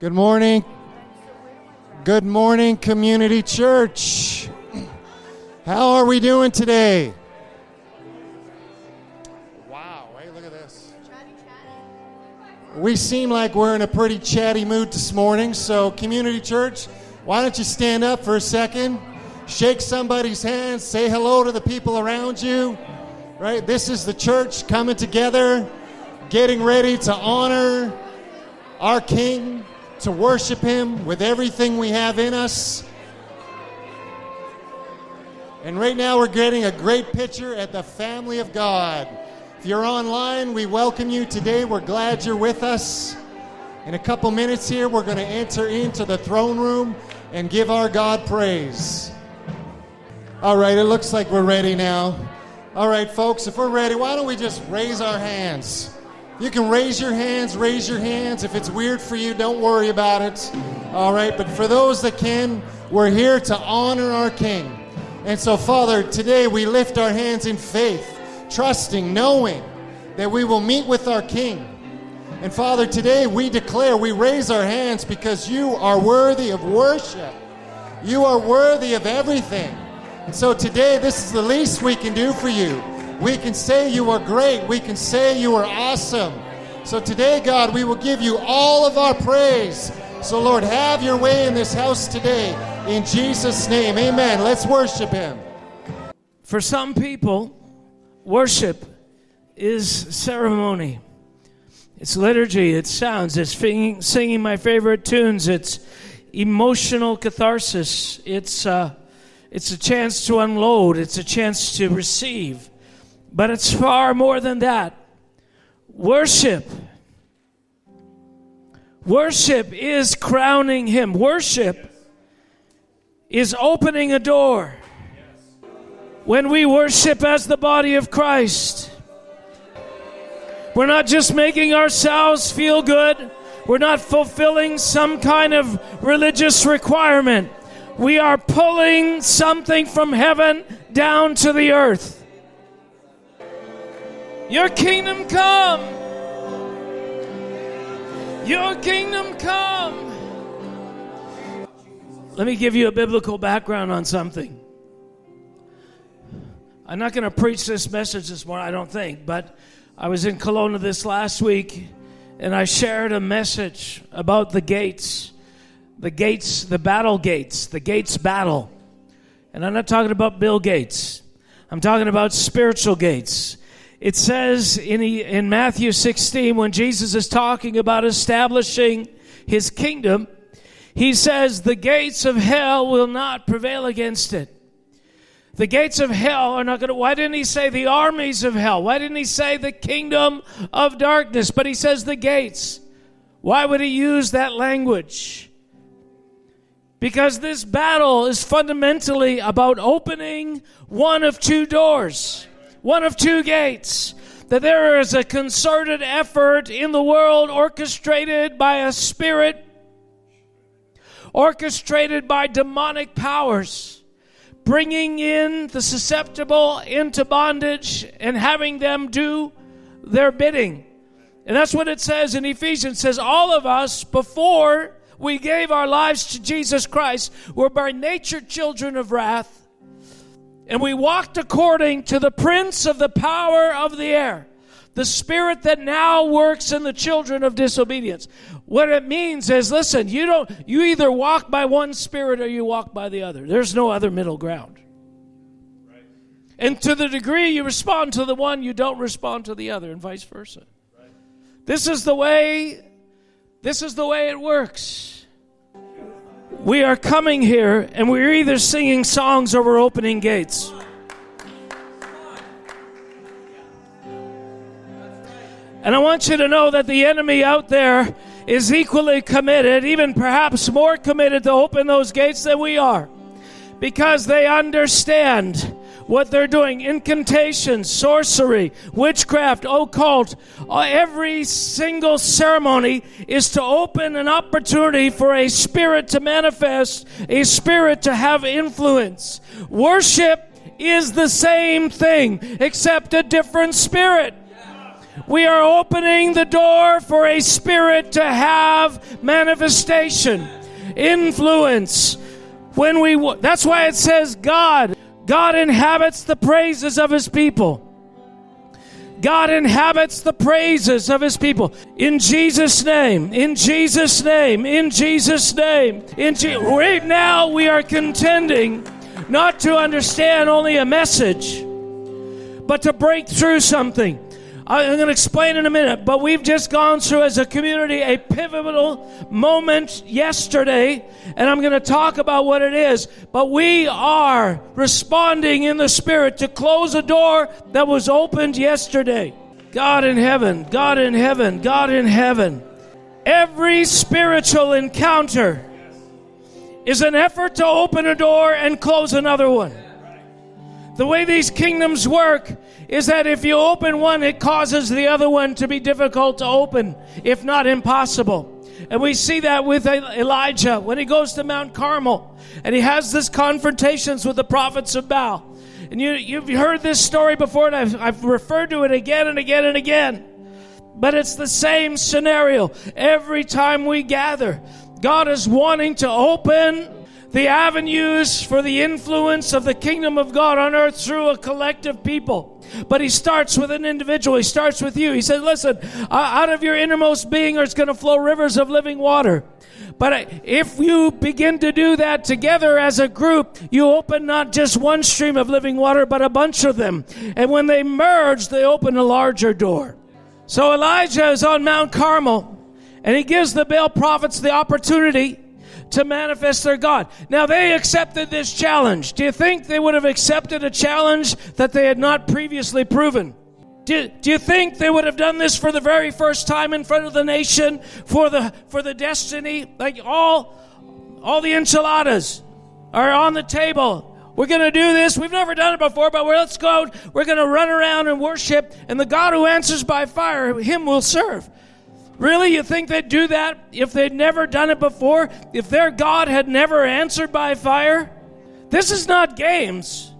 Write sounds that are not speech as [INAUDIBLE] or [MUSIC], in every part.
Good morning. Good morning, Community Church. How are we doing today? Wow, hey, look at this. We seem like we're in a pretty chatty mood this morning, so, Community Church, why don't you stand up for a second? Shake somebody's hand, say hello to the people around you. Right? This is the church coming together, getting ready to honor our King to worship Him with everything we have in us. And right now, we're getting a great picture at the family of God. If you're online, we welcome you today. We're glad you're with us. In a couple minutes here, we're going to enter into the throne room and give our God praise. All right, it looks like we're ready now. All right, folks, if we're ready, why don't we just raise our hands? You can raise your hands, raise your hands. If it's weird for you, don't worry about it. All right, but for those that can, we're here to honor our King. And so, Father, today we lift our hands in faith, trusting, knowing that we will meet with our King. And Father, today we declare, we raise our hands because you are worthy of worship. You are worthy of everything. And so today, this is the least we can do for you. We can say you are great. We can say you are awesome. So today, God, we will give you all of our praise. So, Lord, have your way in this house today. In Jesus' name, amen. Let's worship him. For some people, worship is ceremony. It's liturgy, it's sounds, it's singing, my favorite tunes, it's emotional catharsis, it's, uh, it's a chance to unload, it's a chance to receive. But it's far more than that. Worship. Worship is crowning Him. Worship is opening a door. When we worship as the body of Christ, we're not just making ourselves feel good, we're not fulfilling some kind of religious requirement. We are pulling something from heaven down to the earth. Your kingdom come. Your kingdom come. Let me give you a biblical background on something. I'm not going to preach this message this morning, I don't think, but I was in Kelowna this last week and I shared a message about the gates. The gates, the battle gates, the gates battle. And I'm not talking about Bill Gates. I'm talking about spiritual gates it says in, in Matthew 16, when Jesus is talking about establishing his kingdom, he says, The gates of hell will not prevail against it. The gates of hell are not going to. Why didn't he say the armies of hell? Why didn't he say the kingdom of darkness? But he says the gates. Why would he use that language? Because this battle is fundamentally about opening one of two doors one of two gates. That there is a concerted effort in the world orchestrated by a spirit, orchestrated by demonic powers, bringing in the susceptible into bondage and having them do their bidding. And that's what it says in Ephesians. It says, All of us, before we gave our lives to Jesus Christ, were by nature children of wrath and we walked according to the prince of the power of the air, the spirit that now works in the children of disobedience. What it means is listen, you don't you either walk by one spirit or you walk by the other. There's no other middle ground. Right. And to the degree you respond to the one, you don't respond to the other, and vice versa. Right. This is the way this is the way it works we are coming here and we're either singing songs or we're opening gates. And I want you to know that the enemy out there is equally committed, even perhaps more committed to open those gates than we are, because they understand what they're doing incantation, sorcery, witchcraft, occult. Uh, every single ceremony is to open an opportunity for a spirit to manifest, a spirit to have influence. Worship is the same thing, except a different spirit. We are opening the door for a spirit to have manifestation, influence. When we that's why it says God God inhabits the praises of his people. God inhabits the praises of his people. In Jesus' name, in Jesus' name, in Jesus' name. In Je- right now, we are contending not to understand only a message, but to break through something. I'm going to explain in a minute, but we've just gone through as a community a pivotal moment yesterday, and I'm going to talk about what it is. But we are responding in the Spirit to close a door that was opened yesterday. God in heaven, God in heaven, God in heaven. Every spiritual encounter is an effort to open a door and close another one. The way these kingdoms work is that if you open one, it causes the other one to be difficult to open, if not impossible. And we see that with Elijah when he goes to Mount Carmel and he has this confrontations with the prophets of Baal. And you, you've heard this story before, and I've, I've referred to it again and again and again. But it's the same scenario every time we gather. God is wanting to open the avenues for the influence of the kingdom of God on earth through a collective people. But he starts with an individual. He starts with you. He says, listen, out of your innermost being is going to flow rivers of living water. But uh, if you begin to do that together as a group, you open not just one stream of living water, but a bunch of them. And when they merge, they open a larger door. So Elijah is on Mount Carmel, and he gives the Baal prophets the opportunity to manifest their God. Now they accepted this challenge. Do you think they would have accepted a challenge that they had not previously proven? Do, do you think they would have done this for the very first time in front of the nation for the for the destiny? Like all all the enchiladas are on the table. We're going to do this. We've never done it before, but let's go. We're going to run around and worship, and the God who answers by fire, him will serve. Really? You think they'd do that if they'd never done it before? If their God had never answered by fire? This is not games.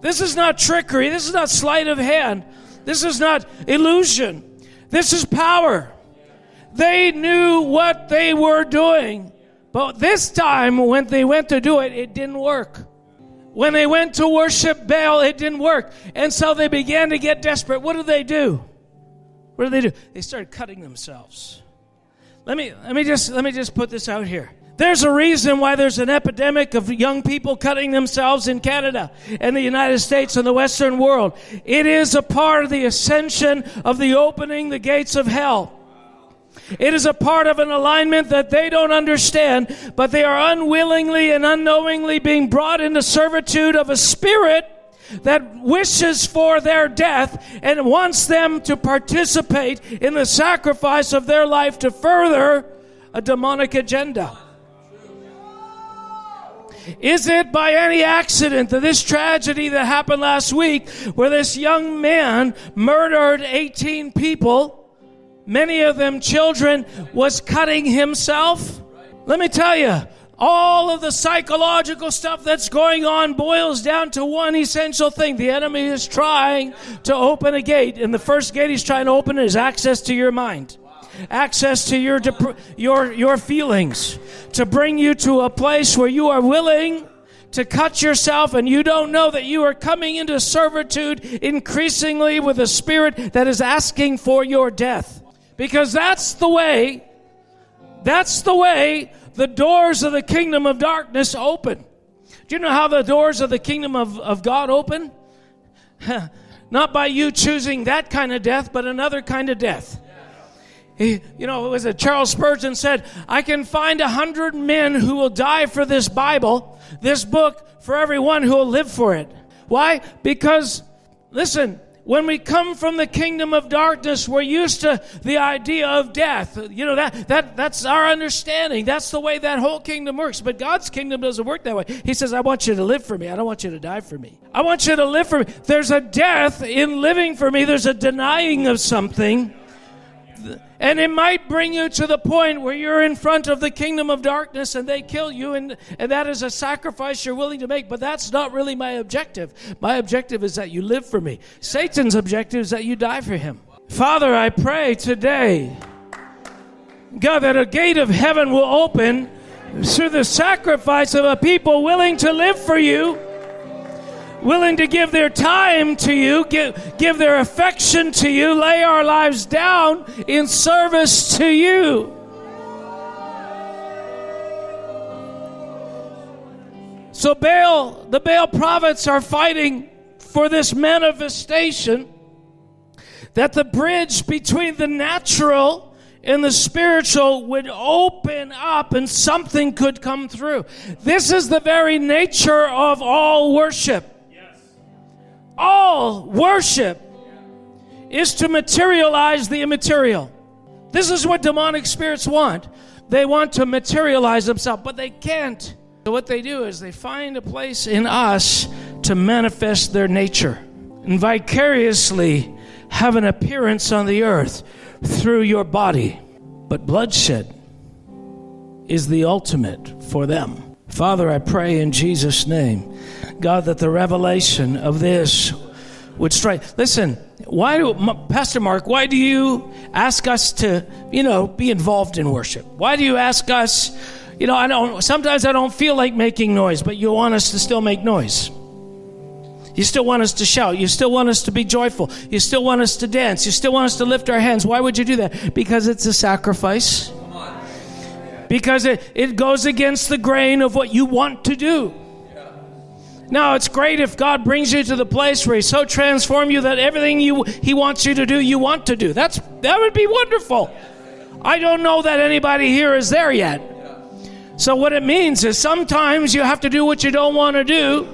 This is not trickery. This is not sleight of hand. This is not illusion. This is power. They knew what they were doing. But this time, when they went to do it, it didn't work. When they went to worship Baal, it didn't work. And so they began to get desperate. What did they do? What did they do? They started cutting themselves. Let me, let me, just, let me just put this out here. There's a reason why there's an epidemic of young people cutting themselves in Canada and the United States and the Western world. It is a part of the ascension of the opening the gates of hell. It is a part of an alignment that they don't understand, but they are unwillingly and unknowingly being brought into servitude of a spirit that wishes for their death and wants them to participate in the sacrifice of their life to further a demonic agenda. Is it by any accident that this tragedy that happened last week, where this young man murdered 18 people, many of them children, was cutting himself? Let me tell you, all of the psychological stuff that's going on boils down to one essential thing. The enemy is trying to open a gate, and the first gate he's trying to open is access to your mind. Access to your dep- your your feelings to bring you to a place where you are willing to cut yourself and you don't know that you are coming into servitude increasingly with a spirit that is asking for your death. Because that's the way that's the way the doors of the kingdom of darkness open. Do you know how the doors of the kingdom of, of God open? [LAUGHS] Not by you choosing that kind of death, but another kind of death. He, you know, it was a Charles Spurgeon said, I can find a hundred men who will die for this Bible, this book, for everyone who will live for it. Why? Because, listen, when we come from the kingdom of darkness, we're used to the idea of death. You know, that, that, that's our understanding. That's the way that whole kingdom works. But God's kingdom doesn't work that way. He says, I want you to live for me. I don't want you to die for me. I want you to live for me. There's a death in living for me. There's a denying of something and it might bring you to the point where you're in front of the kingdom of darkness and they kill you, and, and that is a sacrifice you're willing to make. But that's not really my objective. My objective is that you live for me. Satan's objective is that you die for him. Father, I pray today, God, that a gate of heaven will open through the sacrifice of a people willing to live for you, willing to give their time to you, give, give their affection to you, lay our lives down in service to you. So Baal, the Baal prophets are fighting for this manifestation that the bridge between the natural and the spiritual would open up and something could come through. This is the very nature of all worship. All worship is to materialize the immaterial. This is what demonic spirits want. They want to materialize themselves, but they can't. So, what they do is they find a place in us to manifest their nature and vicariously have an appearance on the earth through your body. But bloodshed is the ultimate for them. Father, I pray in Jesus' name, God, that the revelation of this would strike. Listen, why do, Pastor Mark, why do you ask us to, you know, be involved in worship? Why do you ask us, you know, I don't, sometimes I don't feel like making noise, but you want us to still make noise. You still want us to shout. You still want us to be joyful. You still want us to dance. You still want us to lift our hands. Why would you do that? Because it's a sacrifice. Because it, it goes against the grain of what you want to do. Now, it's great if God brings you to the place where He so transforms you that everything you, He wants you to do, you want to do. That's, that would be wonderful. I don't know that anybody here is there yet. So, what it means is sometimes you have to do what you don't want to do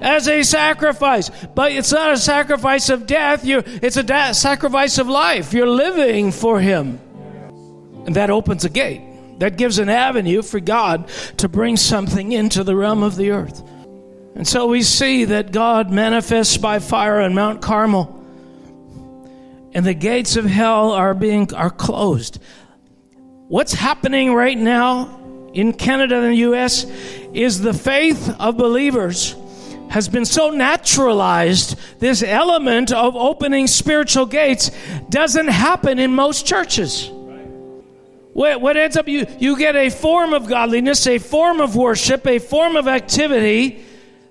as a sacrifice. But it's not a sacrifice of death, you it's a da- sacrifice of life. You're living for Him. And that opens a gate. That gives an avenue for God to bring something into the realm of the earth. And so we see that God manifests by fire on Mount Carmel. And the gates of hell are being are closed. What's happening right now in Canada and the US is the faith of believers has been so naturalized, this element of opening spiritual gates doesn't happen in most churches. What, what ends up, you, you get a form of godliness, a form of worship, a form of activity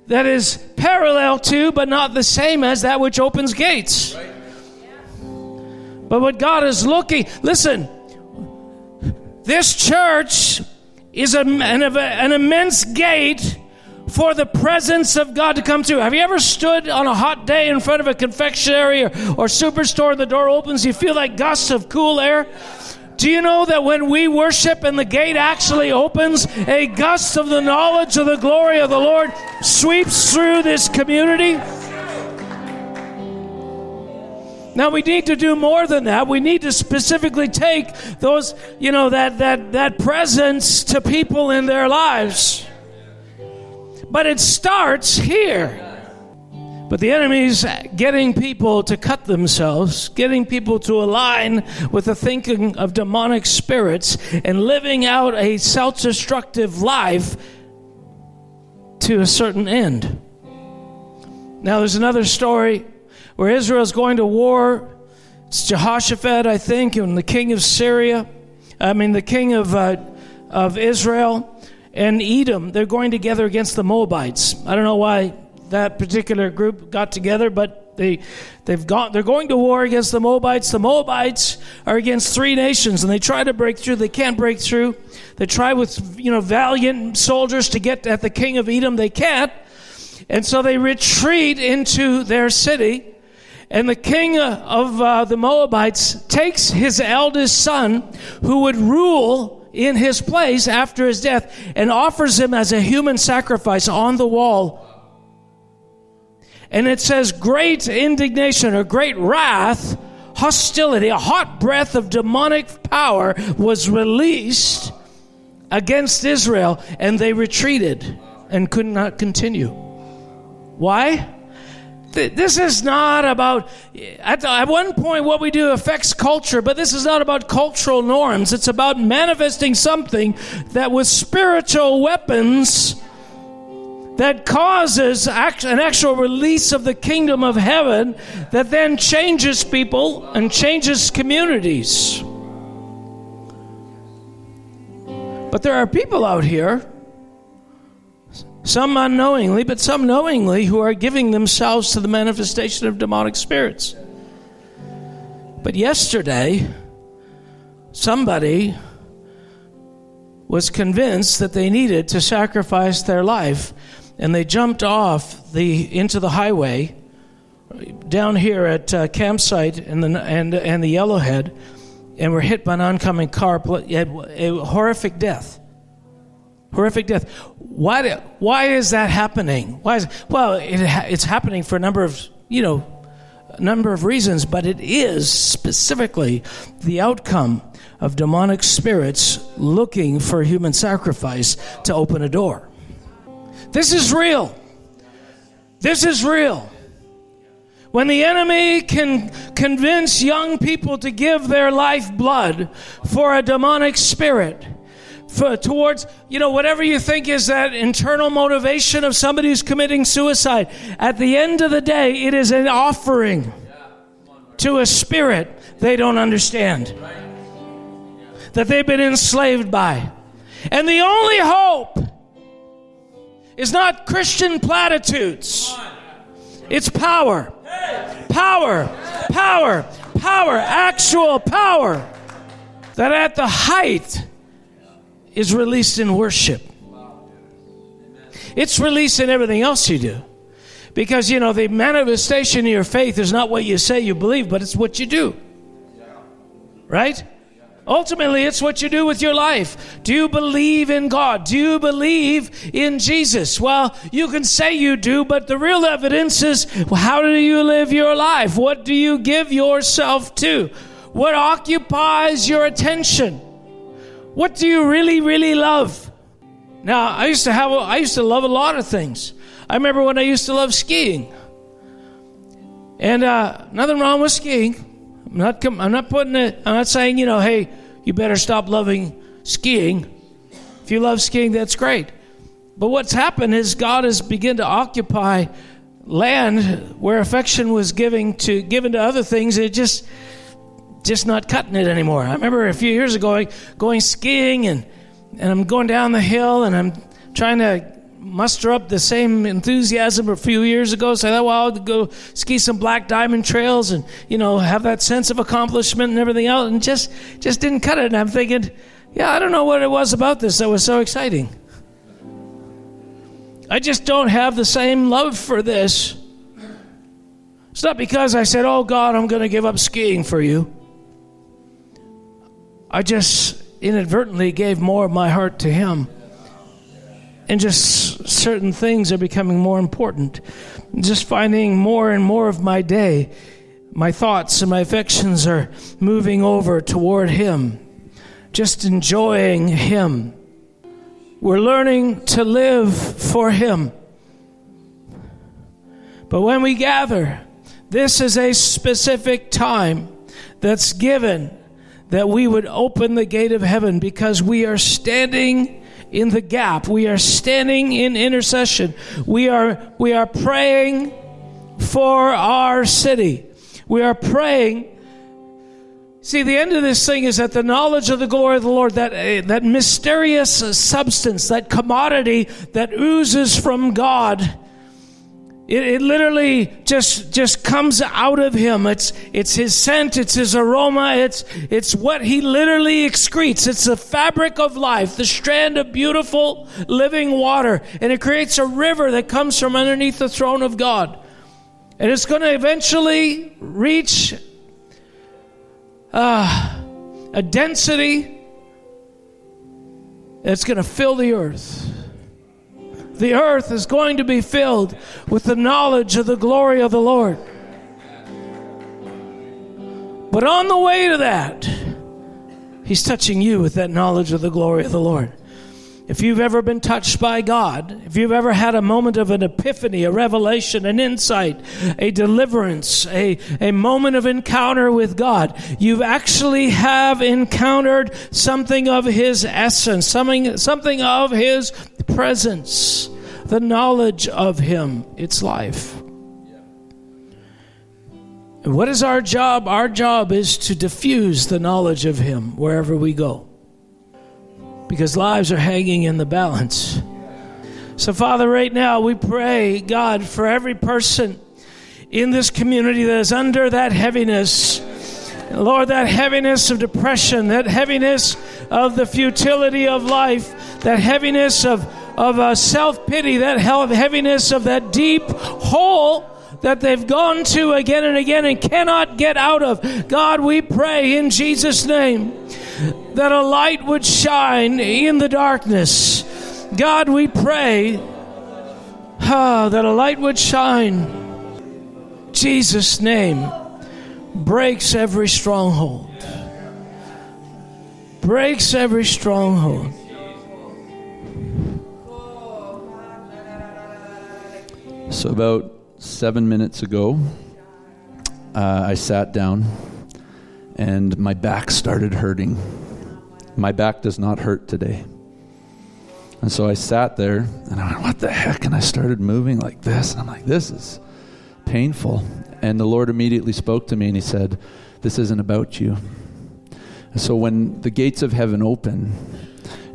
that is parallel to, but not the same as that which opens gates. But what God is looking, listen, this church is a, an, an immense gate for the presence of God to come through. Have you ever stood on a hot day in front of a confectionery or, or superstore and the door opens, you feel like gusts of cool air? Do you know that when we worship and the gate actually opens, a gust of the knowledge of the glory of the Lord sweeps through this community? Now we need to do more than that. We need to specifically take those, you know, that that that presence to people in their lives. But it starts here. But the enemy's getting people to cut themselves, getting people to align with the thinking of demonic spirits, and living out a self destructive life to a certain end. Now, there's another story where Israel's going to war. It's Jehoshaphat, I think, and the king of Syria. I mean, the king of, uh, of Israel and Edom, they're going together against the Moabites. I don't know why that particular group got together, but they they've gone they're going to war against the Moabites. The Moabites are against three nations and they try to break through, they can't break through. They try with you know valiant soldiers to get at the king of Edom, they can't. And so they retreat into their city. And the king of uh, the Moabites takes his eldest son, who would rule in his place after his death and offers him as a human sacrifice on the wall. And it says, great indignation or great wrath, hostility, a hot breath of demonic power was released against Israel, and they retreated and could not continue. Why? this is not about, at, at one point, what we do affects culture, but this is not about cultural norms. It's about manifesting something that with spiritual weapons that causes an actual release of the kingdom of heaven that then changes people and changes communities. But there are people out here, some unknowingly, but some knowingly, who are giving themselves to the manifestation of demonic spirits. But yesterday, somebody was convinced that they needed to sacrifice their life and they jumped off the into the highway down here at uh, campsite and the and and the Yellowhead, and were hit by an oncoming car. A horrific death. Horrific death. Why? Why is that happening? Why is well? It, it's happening for a number of you know, a number of reasons, but it is specifically the outcome of demonic spirits looking for human sacrifice to open a door. This is real. This is real. When the enemy can convince young people to give their life blood for a demonic spirit, for, towards, you know, whatever you think is that internal motivation of somebody who's committing suicide, at the end of the day, it is an offering to a spirit they don't understand, that they've been enslaved by. And the only hope is not Christian platitudes. It's power. Power. Power. Power. Actual power. That at the height is released in worship. It's released in everything else you do. Because, you know, the manifestation of your faith is not what you say you believe, but it's what you do. Right? Ultimately, it's what you do with your life. Do you believe in God? Do you believe in Jesus? Well, you can say you do, but the real evidence is how do you live your life? What do you give yourself to? What occupies your attention? What do you really, really love? Now, I used to have, I used to love a lot of things. I remember when I used to love skiing. And uh, nothing wrong with skiing. I'm not, I'm not putting it, I'm not saying, you know, hey, you better stop loving skiing. If you love skiing, that's great. But what's happened is God has begun to occupy land where affection was giving to given to other things. It just just not cutting it anymore. I remember a few years ago going skiing and and I'm going down the hill and I'm trying to muster up the same enthusiasm a few years ago. So oh, I thought, well, I'll go ski some black diamond trails and, you know, have that sense of accomplishment and everything else. And just, just didn't cut it. And I'm thinking, yeah, I don't know what it was about this that was so exciting. I just don't have the same love for this. It's not because I said, oh, God, I'm going to give up skiing for you. I just inadvertently gave more of my heart to Him and just certain things are becoming more important. Just finding more and more of my day, my thoughts and my affections are moving over toward Him, just enjoying Him. We're learning to live for Him. But when we gather, this is a specific time that's given that we would open the gate of heaven because we are standing in the gap. We are standing in intercession. We are, we are praying for our city. We are praying. See, the end of this thing is that the knowledge of the glory of the Lord, that, uh, that mysterious substance, that commodity that oozes from God, it, it, literally just just comes out of him. It's it's his scent, it's his aroma, it's it's what he literally excretes. It's the fabric of life, the strand of beautiful living water, and it creates a river that comes from underneath the throne of God. And it's going to eventually reach uh, a density that's going to fill the earth the earth is going to be filled with the knowledge of the glory of the Lord. But on the way to that, He's touching you with that knowledge of the glory of the Lord. If you've ever been touched by God, if you've ever had a moment of an epiphany, a revelation, an insight, a deliverance, a, a moment of encounter with God, you've actually have encountered something of His essence, something, something of His presence. the knowledge of Him. It's life. What is our job? Our job is to diffuse the knowledge of Him wherever we go. Because lives are hanging in the balance. So, Father, right now we pray, God, for every person in this community that is under that heaviness. Lord, that heaviness of depression, that heaviness of the futility of life, that heaviness of, of uh, self pity, that heaviness of that deep hole that they've gone to again and again and cannot get out of. God, we pray in Jesus' name that a light would shine in the darkness. God, we pray ah, that a light would shine. Jesus' name breaks every stronghold. Breaks every stronghold. So, about seven minutes ago, uh, I sat down and my back started hurting. My back does not hurt today. And so I sat there and I went, What the heck? And I started moving like this. And I'm like, This is painful. And the Lord immediately spoke to me and He said, This isn't about you. And so when the gates of heaven open,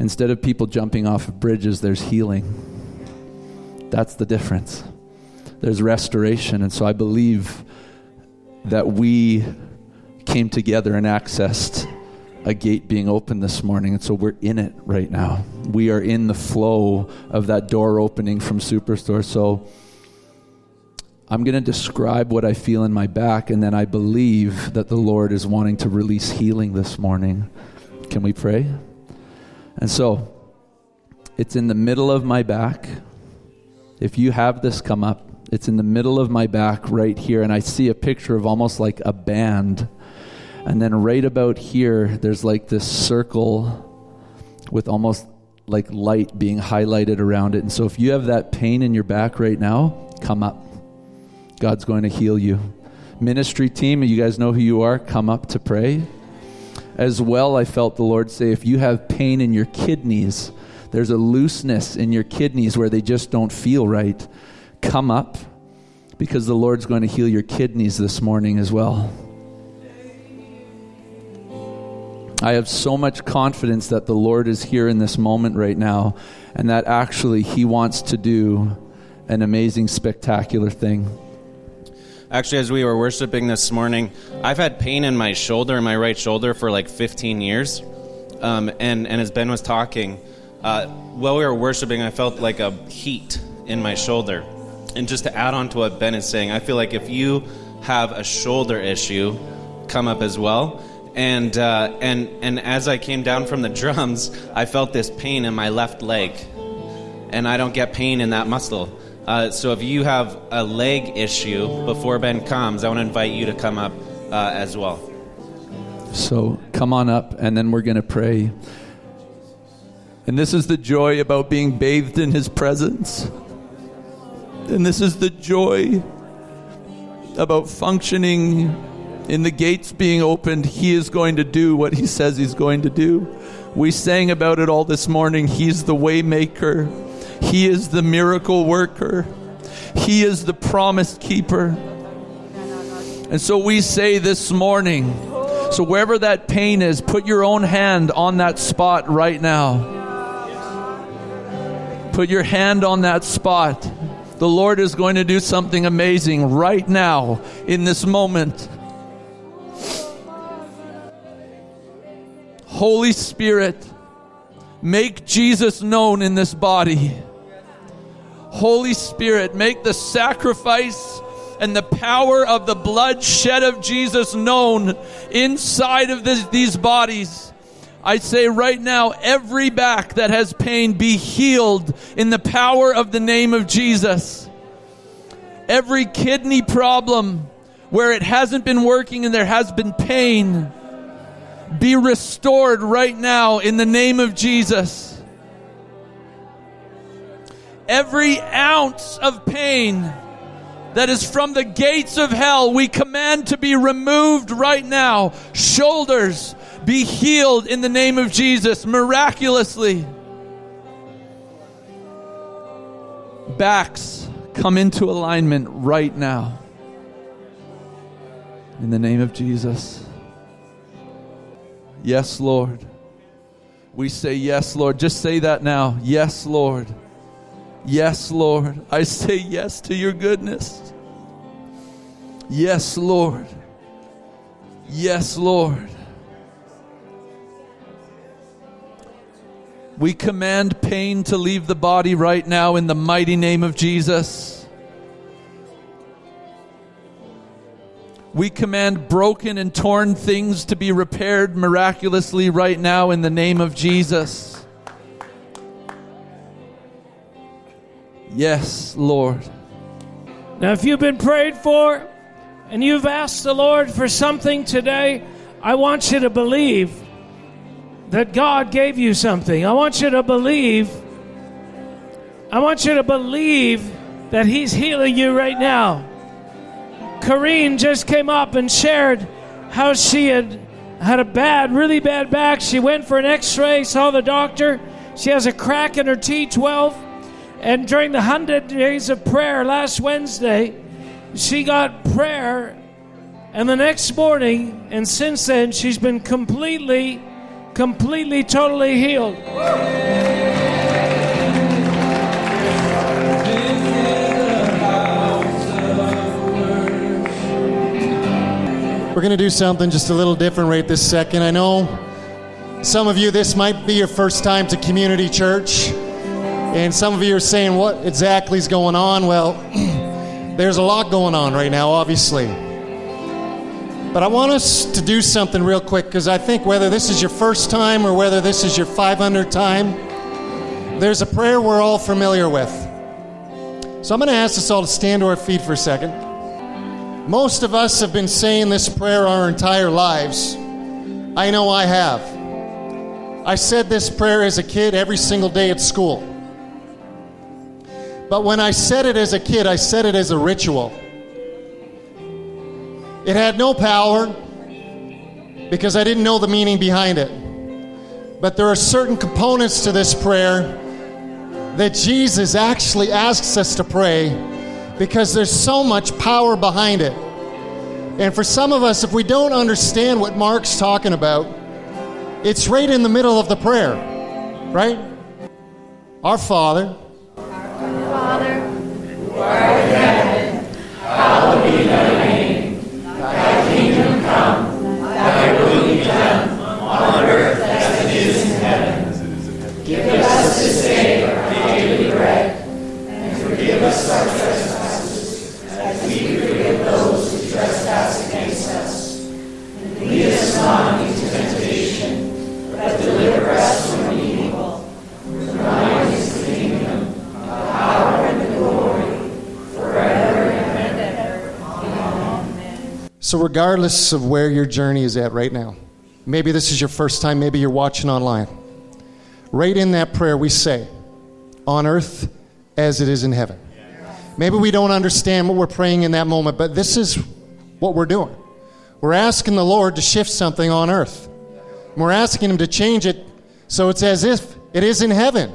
instead of people jumping off of bridges, there's healing. That's the difference. There's restoration. And so I believe that we came together and accessed a gate being open this morning. And so we're in it right now. We are in the flow of that door opening from Superstore. So I'm going to describe what I feel in my back, and then I believe that the Lord is wanting to release healing this morning. Can we pray? And so, it's in the middle of my back. If you have this come up, it's in the middle of my back right here, and I see a picture of almost like a band. And then right about here, there's like this circle with almost like light being highlighted around it. And so if you have that pain in your back right now, come up. God's going to heal you. Ministry team, you guys know who you are, come up to pray. As well, I felt the Lord say if you have pain in your kidneys, there's a looseness in your kidneys where they just don't feel right, come up because the Lord's going to heal your kidneys this morning as well. I have so much confidence that the Lord is here in this moment right now and that actually He wants to do an amazing, spectacular thing. Actually, as we were worshiping this morning, I've had pain in my shoulder, in my right shoulder, for like 15 years. Um, and, and as Ben was talking, uh, while we were worshiping, I felt like a heat in my shoulder. And just to add on to what Ben is saying, I feel like if you have a shoulder issue, come up as well. And, uh, and, and as I came down from the drums, I felt this pain in my left leg. And I don't get pain in that muscle. Uh, so if you have a leg issue before Ben comes, I want to invite you to come up uh, as well. So come on up, and then we're going to pray. And this is the joy about being bathed in His presence. And this is the joy about functioning in the gates being opened. He is going to do what He says He's going to do. We sang about it all this morning. He's the waymaker. He is the miracle worker. He is the promise keeper. And so we say this morning, so wherever that pain is, put your own hand on that spot right now. Put your hand on that spot. The Lord is going to do something amazing right now in this moment. Holy Spirit, make Jesus known in this body. Holy Spirit, make the sacrifice and the power of the blood shed of Jesus known inside of this, these bodies. I say right now, every back that has pain be healed in the power of the name of Jesus. Every kidney problem where it hasn't been working and there has been pain be restored right now in the name of Jesus every ounce of pain that is from the gates of hell, we command to be removed right now. Shoulders be healed in the name of Jesus miraculously. Backs come into alignment right now. In the name of Jesus. Yes, Lord. We say, Yes, Lord. Just say that now. Yes, Lord. Yes, Lord. I say yes to your goodness. Yes, Lord. Yes, Lord. We command pain to leave the body right now in the mighty name of Jesus. We command broken and torn things to be repaired miraculously right now in the name of Jesus. Yes, Lord. Now, if you've been prayed for and you've asked the Lord for something today, I want you to believe that God gave you something. I want you to believe. I want you to believe that He's healing you right now. Corrine just came up and shared how she had had a bad, really bad back. She went for an x ray, saw the doctor. She has a crack in her T12. And during the 100 days of prayer last Wednesday, she got prayer. And the next morning, and since then, she's been completely, completely, totally healed. We're going to do something just a little different right this second. I know some of you, this might be your first time to community church. And some of you are saying, what exactly is going on? Well, [CLEARS THROAT] there's a lot going on right now, obviously. But I want us to do something real quick because I think whether this is your first time or whether this is your 500th time, there's a prayer we're all familiar with. So I'm going to ask us all to stand to our feet for a second. Most of us have been saying this prayer our entire lives. I know I have. I said this prayer as a kid every single day at school. But when I said it as a kid, I said it as a ritual. It had no power because I didn't know the meaning behind it. But there are certain components to this prayer that Jesus actually asks us to pray because there's so much power behind it. And for some of us, if we don't understand what Mark's talking about, it's right in the middle of the prayer, right? Our Father, Father, regardless of where your journey is at right now, maybe this is your first time, maybe you're watching online. Right in that prayer, we say, on earth as it is in heaven. Maybe we don't understand what we're praying in that moment, but this is what we're doing. We're asking the Lord to shift something on earth. We're asking Him to change it so it's as if it is in heaven.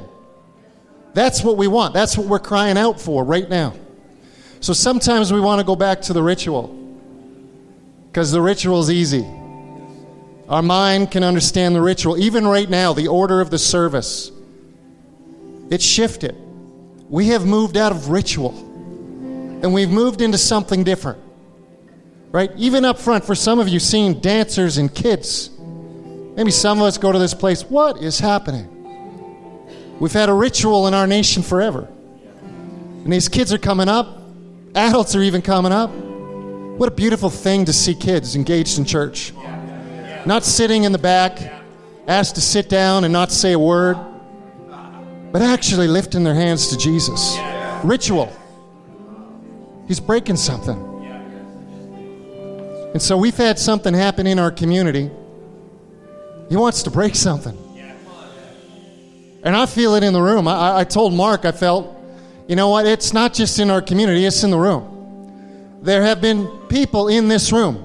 That's what we want. That's what we're crying out for right now. So sometimes we want to go back to the ritual because the ritual is easy. Our mind can understand the ritual. Even right now, the order of the service, it's shifted. We have moved out of ritual and we've moved into something different. Right? Even up front, for some of you, seeing dancers and kids. Maybe some of us go to this place. What is happening? We've had a ritual in our nation forever. And these kids are coming up, adults are even coming up. What a beautiful thing to see kids engaged in church. Not sitting in the back, asked to sit down and not say a word, but actually lifting their hands to Jesus. Ritual. He's breaking something. And so we've had something happen in our community. He wants to break something. And I feel it in the room. I, I told Mark, I felt, you know what? It's not just in our community, it's in the room. There have been people in this room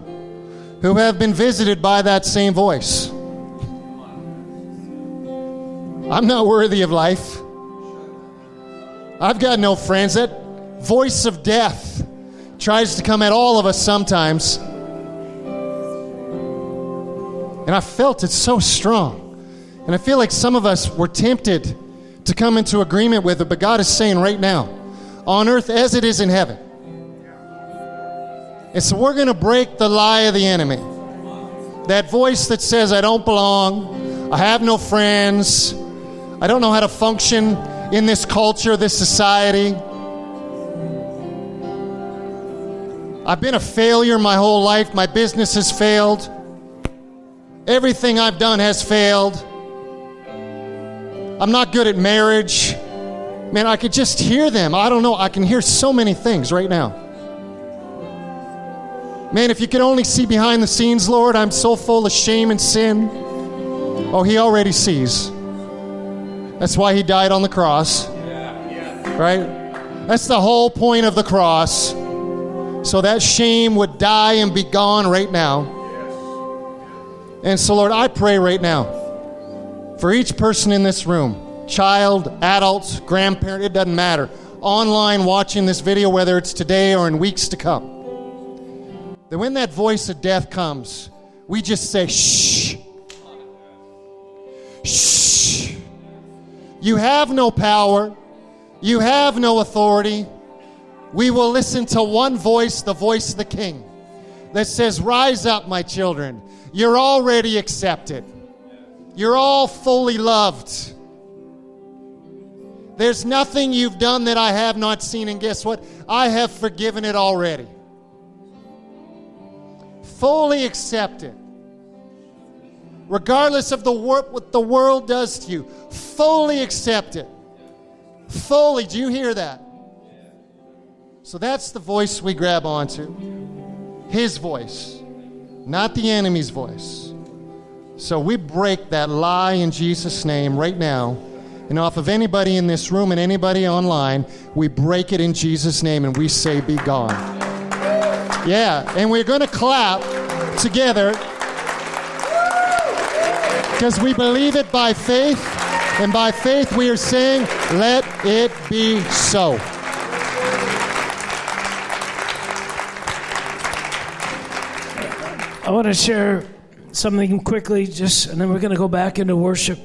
who have been visited by that same voice. I'm not worthy of life. I've got no friends. That voice of death tries to come at all of us sometimes. And I felt it so strong. And I feel like some of us were tempted to come into agreement with it, but God is saying right now, on earth as it is in heaven. And so we're going to break the lie of the enemy. That voice that says, I don't belong, I have no friends, I don't know how to function in this culture, this society. I've been a failure my whole life. My business has failed. Everything I've done has failed. I'm not good at marriage. Man, I could just hear them. I don't know. I can hear so many things right now. Man, if you could only see behind the scenes, Lord, I'm so full of shame and sin. Oh, He already sees. That's why He died on the cross. Right? That's the whole point of the cross. So that shame would die and be gone right now. And so, Lord, I pray right now for each person in this room child, adult, grandparent, it doesn't matter. Online watching this video, whether it's today or in weeks to come that when that voice of death comes, we just say, shh. Shh. You have no power. You have no authority. We will listen to one voice, the voice of the King, that says, Rise up, my children. You're already accepted. You're all fully loved. There's nothing you've done that I have not seen, and guess what? I have forgiven it already fully accept it. Regardless of the what the world does to you, fully accept it. Fully. Do you hear that? So that's the voice we grab onto. His voice, not the enemy's voice. So we break that lie in Jesus' name right now. And off of anybody in this room and anybody online, we break it in Jesus' name and we say, Be gone. Yeah, and we're going to clap together because we believe it by faith, and by faith we are saying, Let it be so. I want to share something quickly, just, and then we're going to go back into worship.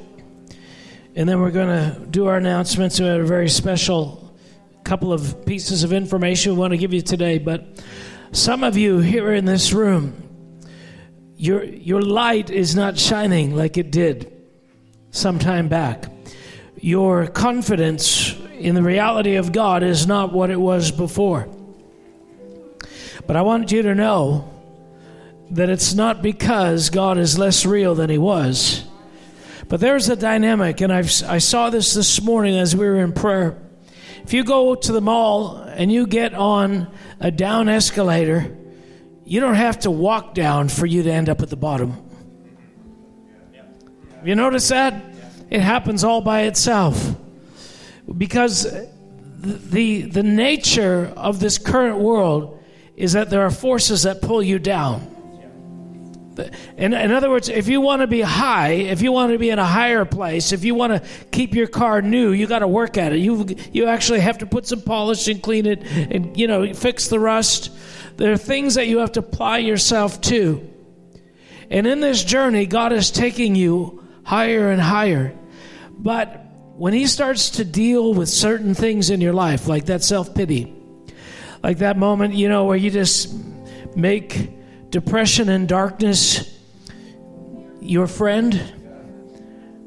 And then we're going to do our announcements. We have a very special couple of pieces of information we want to give you today. But some of you here in this room, your, your light is not shining like it did some time back. Your confidence in the reality of God is not what it was before. But I want you to know that it's not because God is less real than He was. But there's a dynamic, and I've, I saw this this morning as we were in prayer. If you go to the mall and you get on a down escalator, you don't have to walk down for you to end up at the bottom. You notice that? It happens all by itself. Because the, the nature of this current world is that there are forces that pull you down. In, in other words, if you want to be high, if you want to be in a higher place, if you want to keep your car new, you got to work at it. You you actually have to put some polish and clean it, and you know fix the rust. There are things that you have to apply yourself to, and in this journey, God is taking you higher and higher. But when He starts to deal with certain things in your life, like that self pity, like that moment, you know, where you just make depression and darkness your friend,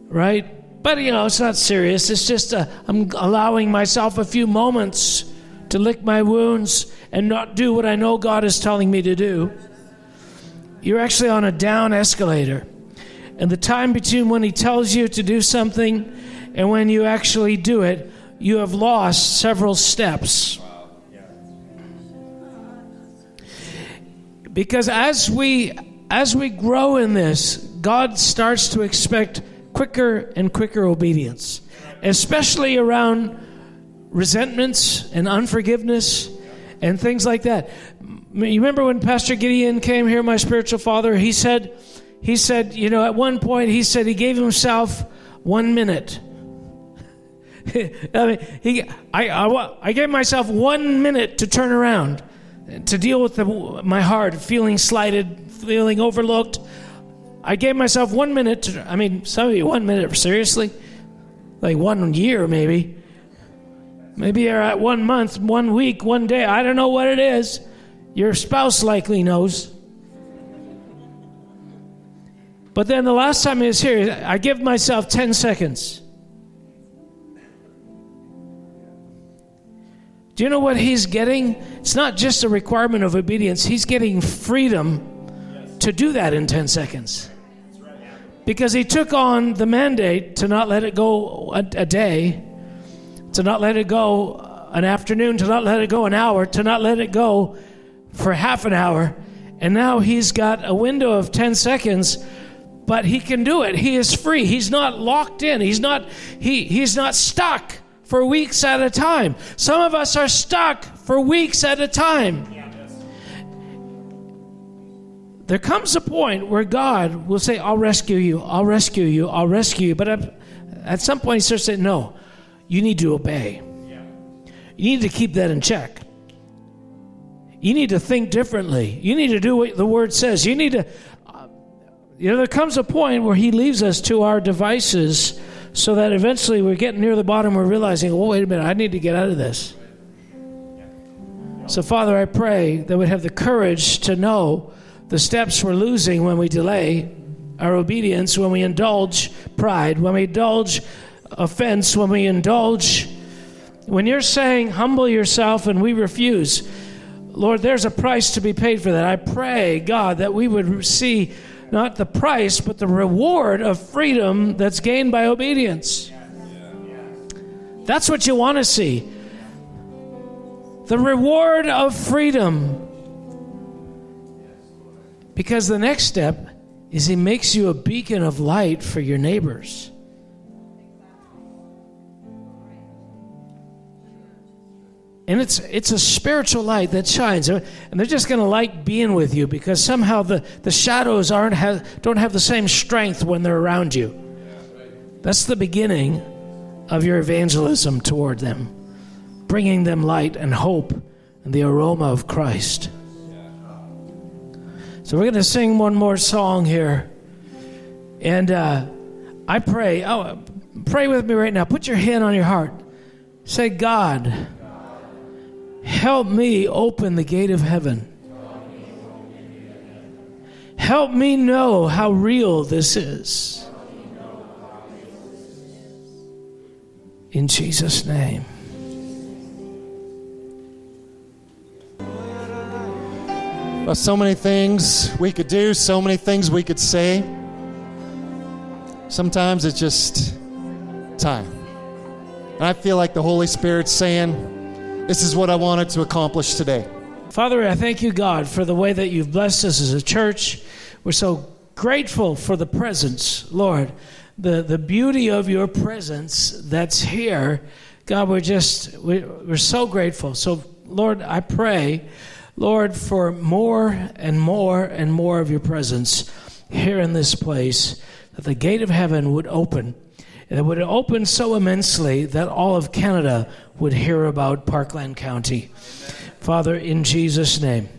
right? But you know, it's not serious. It's just uh, i am allowing myself a few moments to lick my wounds and not do what I know God is telling me to do. You're actually on a down escalator. And the time between when He tells you to do something and when you actually do it, you have lost several steps. Because as we as we grow in this, God starts to expect quicker and quicker obedience, especially around resentments and unforgiveness and things like that. You remember when Pastor Gideon came here, my spiritual father, he said he said, you know, at one point he said he gave himself 1 minute. [LAUGHS] I mean, he, I, I, I gave myself one minute to turn around, to deal with the, my heart, feeling slighted, feeling overlooked. I gave myself one minute to, I mean, some of you, one minute, seriously? Like one year, maybe. Maybe you're at one month, one week, one day. I don't know what it is. Your spouse likely knows. But then the last time he was here, I give myself 10 seconds. Do you know what he's getting? It's not just a requirement of obedience, he's getting freedom to do that in 10 seconds. Because he took on the mandate to not let it go a, a day, to not let it go an afternoon, to not let it go an hour, to not let it go for half an hour. And now he's got a window of 10 seconds but he can do it. He is free. He's not locked in. He's not he he's not stuck for weeks at a time. Some of us are stuck for weeks at a time. There comes a point where God will say, I'll rescue you, I'll rescue you, I'll rescue you. But at, some point, He starts saying, No, you need to obey. You need to keep that in check. You need to think differently. You need to do what the Word says. You need to uh, you know, there comes a point where He leaves us to our devices so that eventually we're getting near the bottom, we're realizing, oh, wait a minute, I need to get out of this. So, Father, I pray that we'd have the courage to know the steps we're losing when we delay our obedience, when we indulge pride, when we indulge offense, when we indulge. When you're saying, humble yourself, and we refuse, Lord, there's a price to be paid for that. I pray, God, that we would see not the price, but the reward of freedom that's gained by obedience. That's what you want to see. The reward of freedom. Because the next step is He makes you a beacon of light for your neighbors. And it's it's a spiritual light that shines. And they're just going to like being with you because somehow the, the shadows aren't have, don't have the same strength when they're around you. That's the beginning of your evangelism toward them bringing them light and hope and the aroma of christ. So we're going to sing one more song here. And uh, i pray oh pray with me right now. Put your hand on your heart. Say god Help me open the gate of heaven. Help me know how real this is. In Jesus' name. Well, so many things we could do, so many things we could say. Sometimes it's just time. And I feel like the Holy Spirit's saying, this is what I wanted to accomplish today. Father, I thank you, God, for the way that you've blessed us as a church. We're so grateful for the presence, Lord, the, the beauty of your presence that's here. God, we're just, we're so grateful. So, Lord, I pray, Lord, for more and more and more of your presence here in this place, that the gate of heaven would open and it would open so immensely that all of Canada would hear about Parkland County. Father, in Jesus' name.